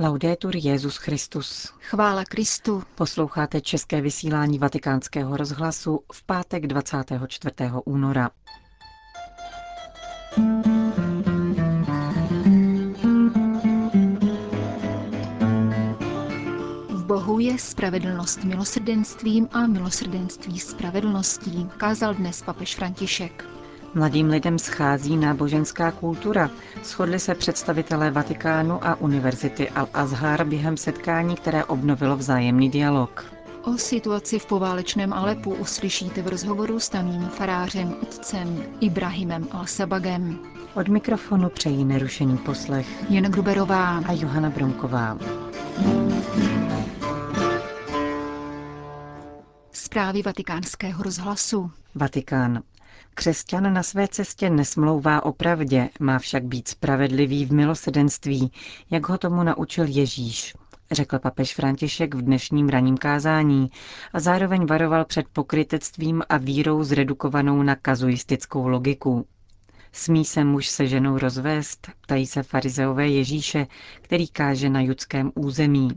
Laudetur Jezus Christus. Chvála Kristu. Posloucháte české vysílání Vatikánského rozhlasu v pátek 24. února. V Bohu je spravedlnost milosrdenstvím a milosrdenství spravedlností, kázal dnes papež František. Mladým lidem schází náboženská kultura. Shodli se představitelé Vatikánu a Univerzity Al-Azhar během setkání, které obnovilo vzájemný dialog. O situaci v poválečném Alepu uslyšíte v rozhovoru s tamním farářem otcem Ibrahimem Al-Sabagem. Od mikrofonu přejí nerušený poslech Jen Gruberová a Johana Bromková. Zprávy vatikánského rozhlasu. Vatikán. Křesťan na své cestě nesmlouvá o pravdě, má však být spravedlivý v milosedenství, jak ho tomu naučil Ježíš, řekl papež František v dnešním raním kázání a zároveň varoval před pokrytectvím a vírou zredukovanou na kazuistickou logiku. Smí se muž se ženou rozvést, ptají se farizeové Ježíše, který káže na judském území.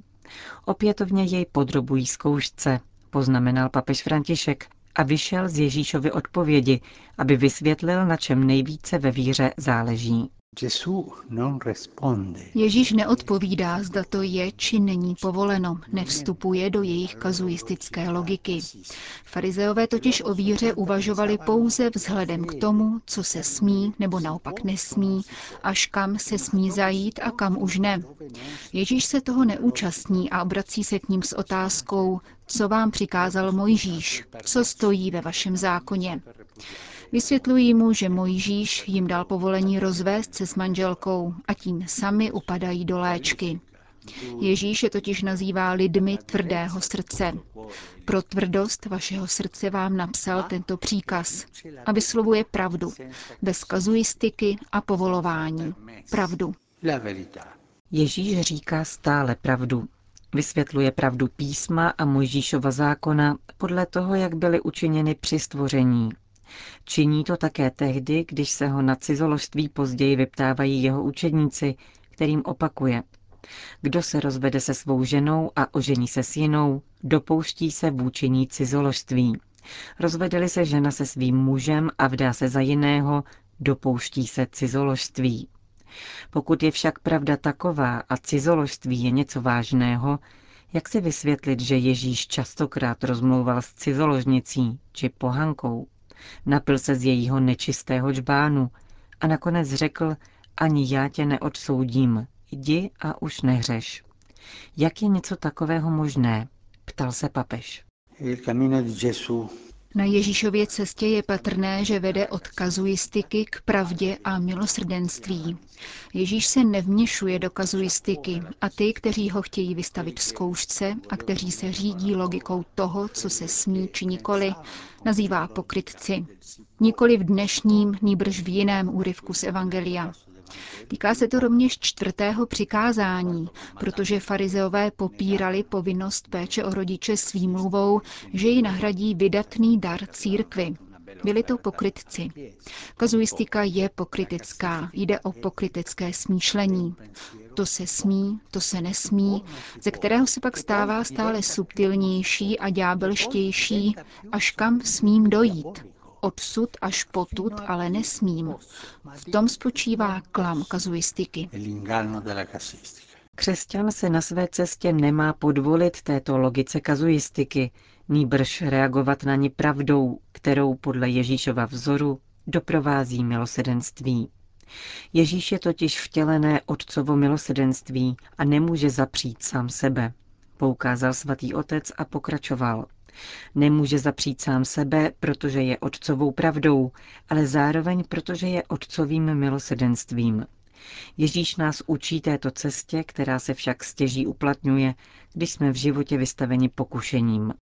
Opětovně jej podrobují zkoušce, poznamenal papež František a vyšel z Ježíšovy odpovědi, aby vysvětlil, na čem nejvíce ve víře záleží. Ježíš neodpovídá, zda to je či není povoleno, nevstupuje do jejich kazuistické logiky. Farizeové totiž o víře uvažovali pouze vzhledem k tomu, co se smí nebo naopak nesmí, až kam se smí zajít a kam už ne. Ježíš se toho neúčastní a obrací se k ním s otázkou, co vám přikázal Mojžíš, co stojí ve vašem zákoně. Vysvětlují mu, že Mojžíš jim dal povolení rozvést se s manželkou a tím sami upadají do léčky. Ježíš je totiž nazývá lidmi tvrdého srdce. Pro tvrdost vašeho srdce vám napsal tento příkaz a vyslovuje pravdu, bez kazuistiky a povolování. Pravdu. Ježíš říká stále pravdu. Vysvětluje pravdu písma a Mojžíšova zákona podle toho, jak byly učiněny při stvoření. Činí to také tehdy, když se ho na cizoložství později vyptávají jeho učedníci, kterým opakuje. Kdo se rozvede se svou ženou a ožení se s jinou, dopouští se vůčiní cizoložství. Rozvedeli se žena se svým mužem a vdá se za jiného, dopouští se cizoložství. Pokud je však pravda taková a cizoložství je něco vážného, jak si vysvětlit, že Ježíš častokrát rozmlouval s cizoložnicí či pohankou? Napil se z jejího nečistého čbánu a nakonec řekl, ani já tě neodsoudím, jdi a už nehřeš. Jak je něco takového možné? Ptal se papež. Na Ježíšově cestě je patrné, že vede od kazuistiky k pravdě a milosrdenství. Ježíš se nevměšuje do kazuistiky a ty, kteří ho chtějí vystavit zkoušce a kteří se řídí logikou toho, co se smí či nikoli, nazývá pokrytci. Nikoli v dnešním, nýbrž v jiném úryvku z Evangelia. Týká se to rovněž čtvrtého přikázání, protože farizeové popírali povinnost péče o rodiče s výmluvou, že ji nahradí vydatný dar církvy. Byli to pokrytci. Kazuistika je pokrytická, jde o pokrytecké smýšlení. To se smí, to se nesmí, ze kterého se pak stává stále subtilnější a ďábelštější, až kam smím dojít, odsud až potud, ale nesmím. V tom spočívá klam kazuistiky. Křesťan se na své cestě nemá podvolit této logice kazuistiky, nýbrž reagovat na ní pravdou, kterou podle Ježíšova vzoru doprovází milosedenství. Ježíš je totiž vtělené otcovo milosedenství a nemůže zapřít sám sebe, poukázal svatý otec a pokračoval. Nemůže zapřít sám sebe, protože je otcovou pravdou, ale zároveň protože je otcovým milosedenstvím. Ježíš nás učí této cestě, která se však stěží uplatňuje, když jsme v životě vystaveni pokušením.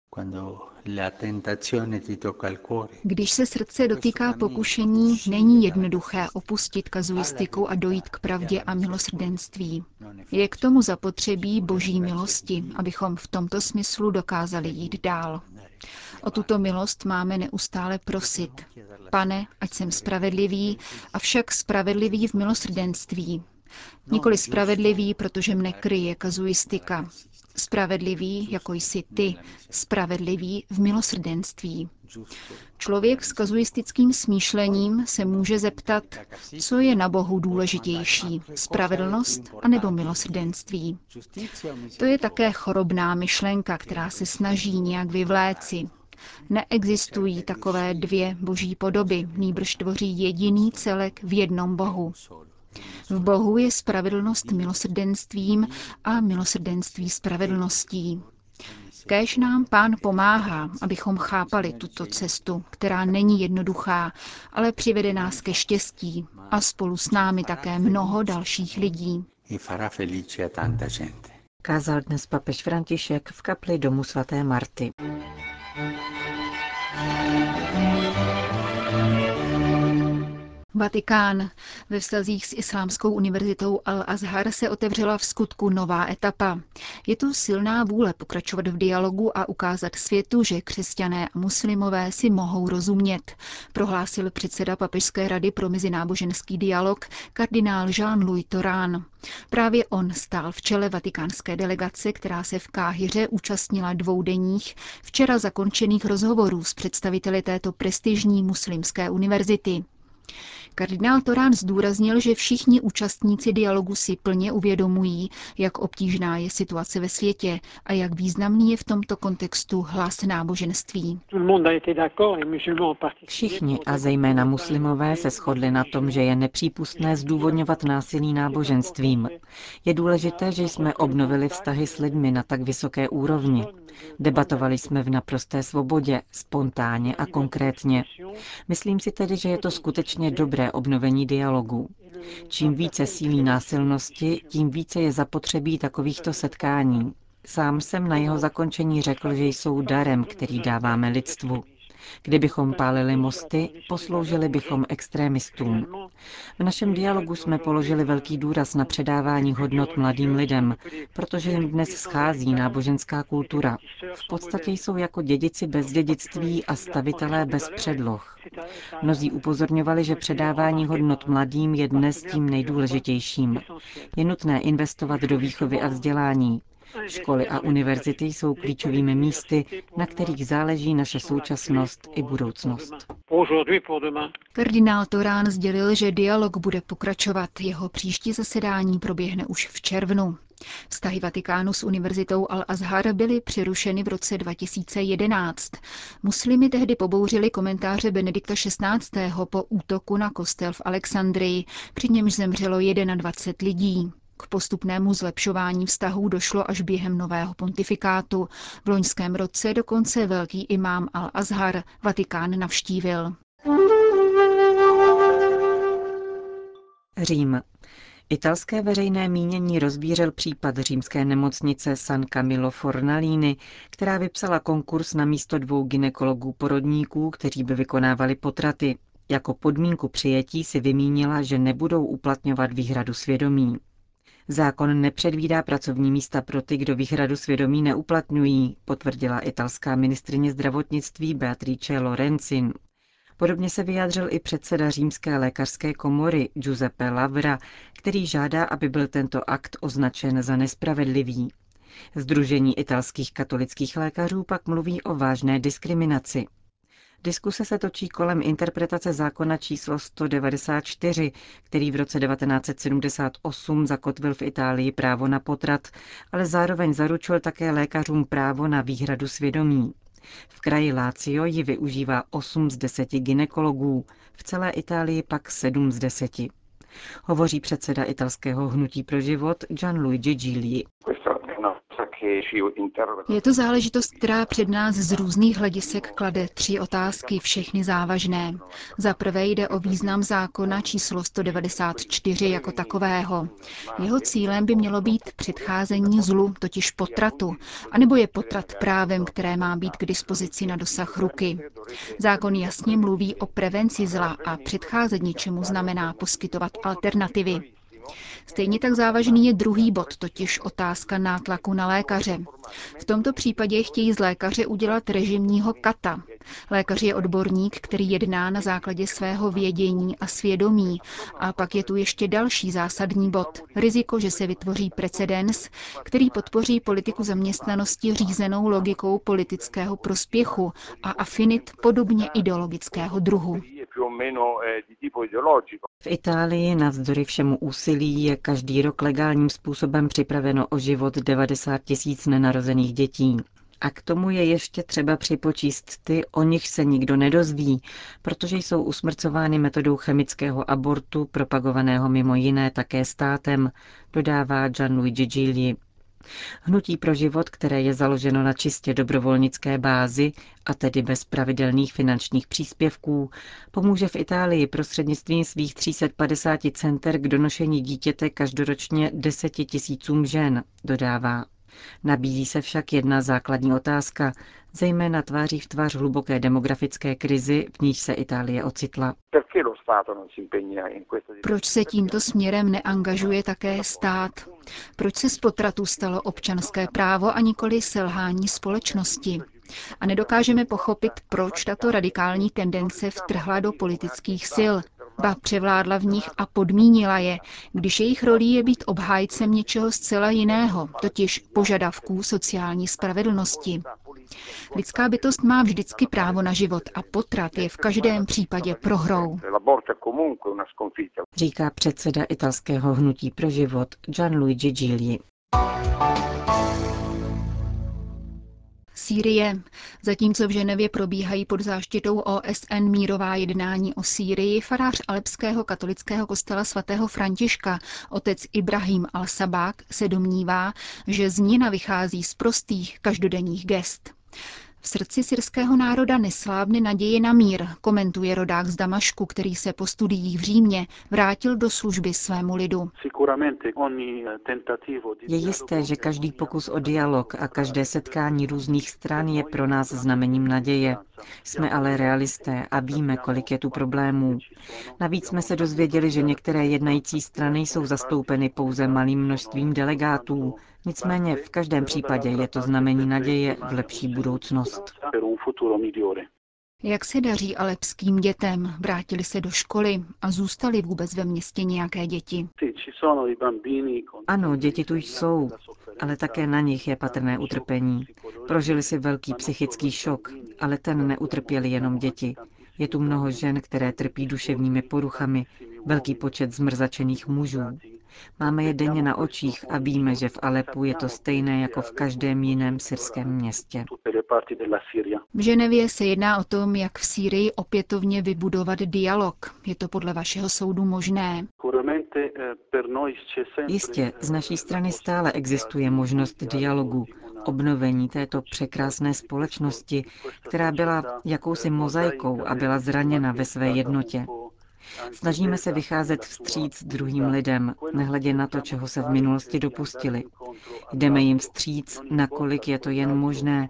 Když se srdce dotýká pokušení, není jednoduché opustit kazuistiku a dojít k pravdě a milosrdenství. Je k tomu zapotřebí boží milosti, abychom v tomto smyslu dokázali jít dál. O tuto milost máme neustále prosit. Pane, ať jsem spravedlivý, avšak spravedlivý v milosrdenství. Nikoli spravedlivý, protože mne kryje kazuistika. Spravedlivý, jako jsi ty, spravedlivý v milosrdenství. Člověk s kazuistickým smýšlením se může zeptat, co je na Bohu důležitější, spravedlnost anebo milosrdenství. To je také chorobná myšlenka, která se snaží nějak vyvléci. Neexistují takové dvě boží podoby, nýbrž tvoří jediný celek v jednom Bohu. V Bohu je spravedlnost milosrdenstvím a milosrdenství spravedlností. Kéž nám pán pomáhá, abychom chápali tuto cestu, která není jednoduchá, ale přivede nás ke štěstí a spolu s námi také mnoho dalších lidí. Kázal dnes papež František v kapli domu svaté Marty. Vatikán. Ve vztazích s Islámskou univerzitou Al-Azhar se otevřela v skutku nová etapa. Je tu silná vůle pokračovat v dialogu a ukázat světu, že křesťané a muslimové si mohou rozumět, prohlásil předseda Papežské rady pro mezináboženský dialog kardinál Jean-Louis Torán. Právě on stál v čele vatikánské delegace, která se v Káhyře účastnila dvoudenních, včera zakončených rozhovorů s představiteli této prestižní muslimské univerzity. Kardinál Torán zdůraznil, že všichni účastníci dialogu si plně uvědomují, jak obtížná je situace ve světě a jak významný je v tomto kontextu hlas náboženství. Všichni a zejména muslimové se shodli na tom, že je nepřípustné zdůvodňovat násilí náboženstvím. Je důležité, že jsme obnovili vztahy s lidmi na tak vysoké úrovni. Debatovali jsme v naprosté svobodě, spontánně a konkrétně. Myslím si tedy, že je to skutečně dobré obnovení dialogu. Čím více sílí násilnosti, tím více je zapotřebí takovýchto setkání. Sám jsem na jeho zakončení řekl, že jsou darem, který dáváme lidstvu. Kdybychom pálili mosty, posloužili bychom extrémistům. V našem dialogu jsme položili velký důraz na předávání hodnot mladým lidem, protože jim dnes schází náboženská kultura. V podstatě jsou jako dědici bez dědictví a stavitelé bez předloh. Mnozí upozorňovali, že předávání hodnot mladým je dnes tím nejdůležitějším. Je nutné investovat do výchovy a vzdělání, Školy a univerzity jsou klíčovými místy, na kterých záleží naše současnost i budoucnost. Kardinál Torán sdělil, že dialog bude pokračovat. Jeho příští zasedání proběhne už v červnu. Vztahy Vatikánu s univerzitou Al-Azhar byly přerušeny v roce 2011. Muslimy tehdy pobouřili komentáře Benedikta XVI. po útoku na kostel v Alexandrii, při němž zemřelo 21 lidí. K postupnému zlepšování vztahů došlo až během nového pontifikátu. V loňském roce dokonce velký imám Al-Azhar Vatikán navštívil. Řím. Italské veřejné mínění rozbířel případ římské nemocnice San Camillo Fornalini, která vypsala konkurs na místo dvou ginekologů porodníků, kteří by vykonávali potraty. Jako podmínku přijetí si vymínila, že nebudou uplatňovat výhradu svědomí. Zákon nepředvídá pracovní místa pro ty, kdo výhradu svědomí neuplatňují, potvrdila italská ministrině zdravotnictví Beatrice Lorenzin. Podobně se vyjádřil i předseda římské lékařské komory Giuseppe Lavra, který žádá, aby byl tento akt označen za nespravedlivý. Združení italských katolických lékařů pak mluví o vážné diskriminaci. Diskuse se točí kolem interpretace zákona číslo 194, který v roce 1978 zakotvil v Itálii právo na potrat, ale zároveň zaručil také lékařům právo na výhradu svědomí. V kraji Lácio ji využívá 8 z 10 ginekologů, v celé Itálii pak 7 z 10. Hovoří předseda italského hnutí pro život Gianluigi Gigli. Je to záležitost, která před nás z různých hledisek klade tři otázky, všechny závažné. Za prvé jde o význam zákona číslo 194 jako takového. Jeho cílem by mělo být předcházení zlu, totiž potratu, anebo je potrat právem, které má být k dispozici na dosah ruky. Zákon jasně mluví o prevenci zla a předcházení čemu znamená poskytovat alternativy. Stejně tak závažný je druhý bod, totiž otázka nátlaku na lékaře. V tomto případě chtějí z lékaře udělat režimního kata, Lékař je odborník, který jedná na základě svého vědění a svědomí. A pak je tu ještě další zásadní bod. Riziko, že se vytvoří precedens, který podpoří politiku zaměstnanosti řízenou logikou politického prospěchu a afinit podobně ideologického druhu. V Itálii navzdory všemu úsilí je každý rok legálním způsobem připraveno o život 90 tisíc nenarozených dětí. A k tomu je ještě třeba připočíst ty, o nich se nikdo nedozví, protože jsou usmrcovány metodou chemického abortu, propagovaného mimo jiné také státem, dodává Gianluigi Gigli. Hnutí pro život, které je založeno na čistě dobrovolnické bázi, a tedy bez pravidelných finančních příspěvků, pomůže v Itálii prostřednictvím svých 350 center k donošení dítěte každoročně deseti tisícům žen, dodává. Nabízí se však jedna základní otázka, zejména tváří v tvář hluboké demografické krizi, v níž se Itálie ocitla. Proč se tímto směrem neangažuje také stát? Proč se z potratu stalo občanské právo a nikoli selhání společnosti? A nedokážeme pochopit, proč tato radikální tendence vtrhla do politických sil, ba převládla v nich a podmínila je, když jejich rolí je být obhájcem něčeho zcela jiného, totiž požadavků sociální spravedlnosti. Lidská bytost má vždycky právo na život a potrat je v každém případě prohrou. Říká předseda italského hnutí pro život Gianluigi Gigli. Sýrie. Zatímco v Ženevě probíhají pod záštitou OSN mírová jednání o Sýrii, farář alepského katolického kostela svatého Františka, otec Ibrahim al-Sabák, se domnívá, že znina vychází z prostých každodenních gest. V srdci syrského národa neslábne naděje na mír, komentuje rodák z Damašku, který se po studiích v Římě vrátil do služby svému lidu. Je jisté, že každý pokus o dialog a každé setkání různých stran je pro nás znamením naděje. Jsme ale realisté a víme, kolik je tu problémů. Navíc jsme se dozvěděli, že některé jednající strany jsou zastoupeny pouze malým množstvím delegátů. Nicméně v každém případě je to znamení naděje v lepší budoucnost. Jak se daří alepským dětem? Vrátili se do školy a zůstali vůbec ve městě nějaké děti? Ano, děti tu jsou, ale také na nich je patrné utrpení. Prožili si velký psychický šok, ale ten neutrpěli jenom děti. Je tu mnoho žen, které trpí duševními poruchami, velký počet zmrzačených mužů. Máme je denně na očích a víme, že v Alepu je to stejné jako v každém jiném syrském městě. V Ženevě se jedná o tom, jak v Sýrii opětovně vybudovat dialog. Je to podle vašeho soudu možné? Jistě, z naší strany stále existuje možnost dialogu, obnovení této překrásné společnosti, která byla jakousi mozaikou a byla zraněna ve své jednotě. Snažíme se vycházet vstříc druhým lidem, nehledě na to, čeho se v minulosti dopustili. Jdeme jim vstříc, nakolik je to jen možné,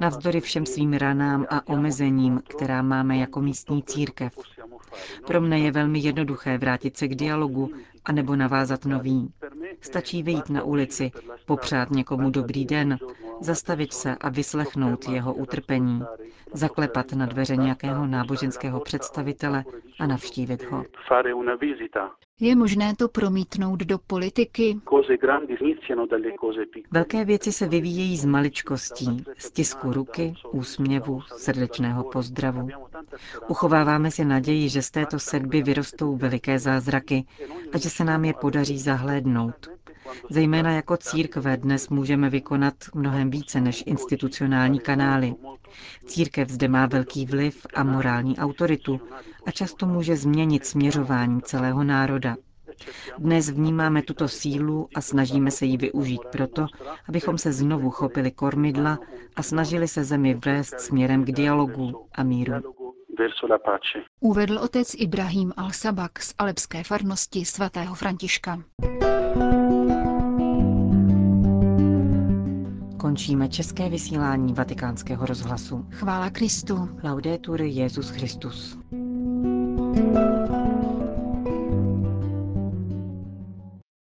navzdory všem svým ranám a omezením, která máme jako místní církev. Pro mne je velmi jednoduché vrátit se k dialogu anebo navázat nový. Stačí vyjít na ulici, popřát někomu dobrý den, zastavit se a vyslechnout jeho utrpení, zaklepat na dveře nějakého náboženského představitele a navštívit ho. Je možné to promítnout do politiky? Velké věci se vyvíjejí z maličkostí, z tisku ruky, úsměvu, srdečného pozdravu. Uchováváme si naději, že z této sedby vyrostou veliké zázraky a že se nám je podaří zahlédnout. Zejména jako církve dnes můžeme vykonat mnohem více než institucionální kanály. Církev zde má velký vliv a morální autoritu a často může změnit směřování celého národa. Dnes vnímáme tuto sílu a snažíme se ji využít proto, abychom se znovu chopili kormidla a snažili se zemi vést směrem k dialogu a míru. Uvedl otec Ibrahim al-Sabak z alepské farnosti svatého Františka. Končíme české vysílání vatikánského rozhlasu. Chvála Kristu. Laudetur Jezus Christus. thank you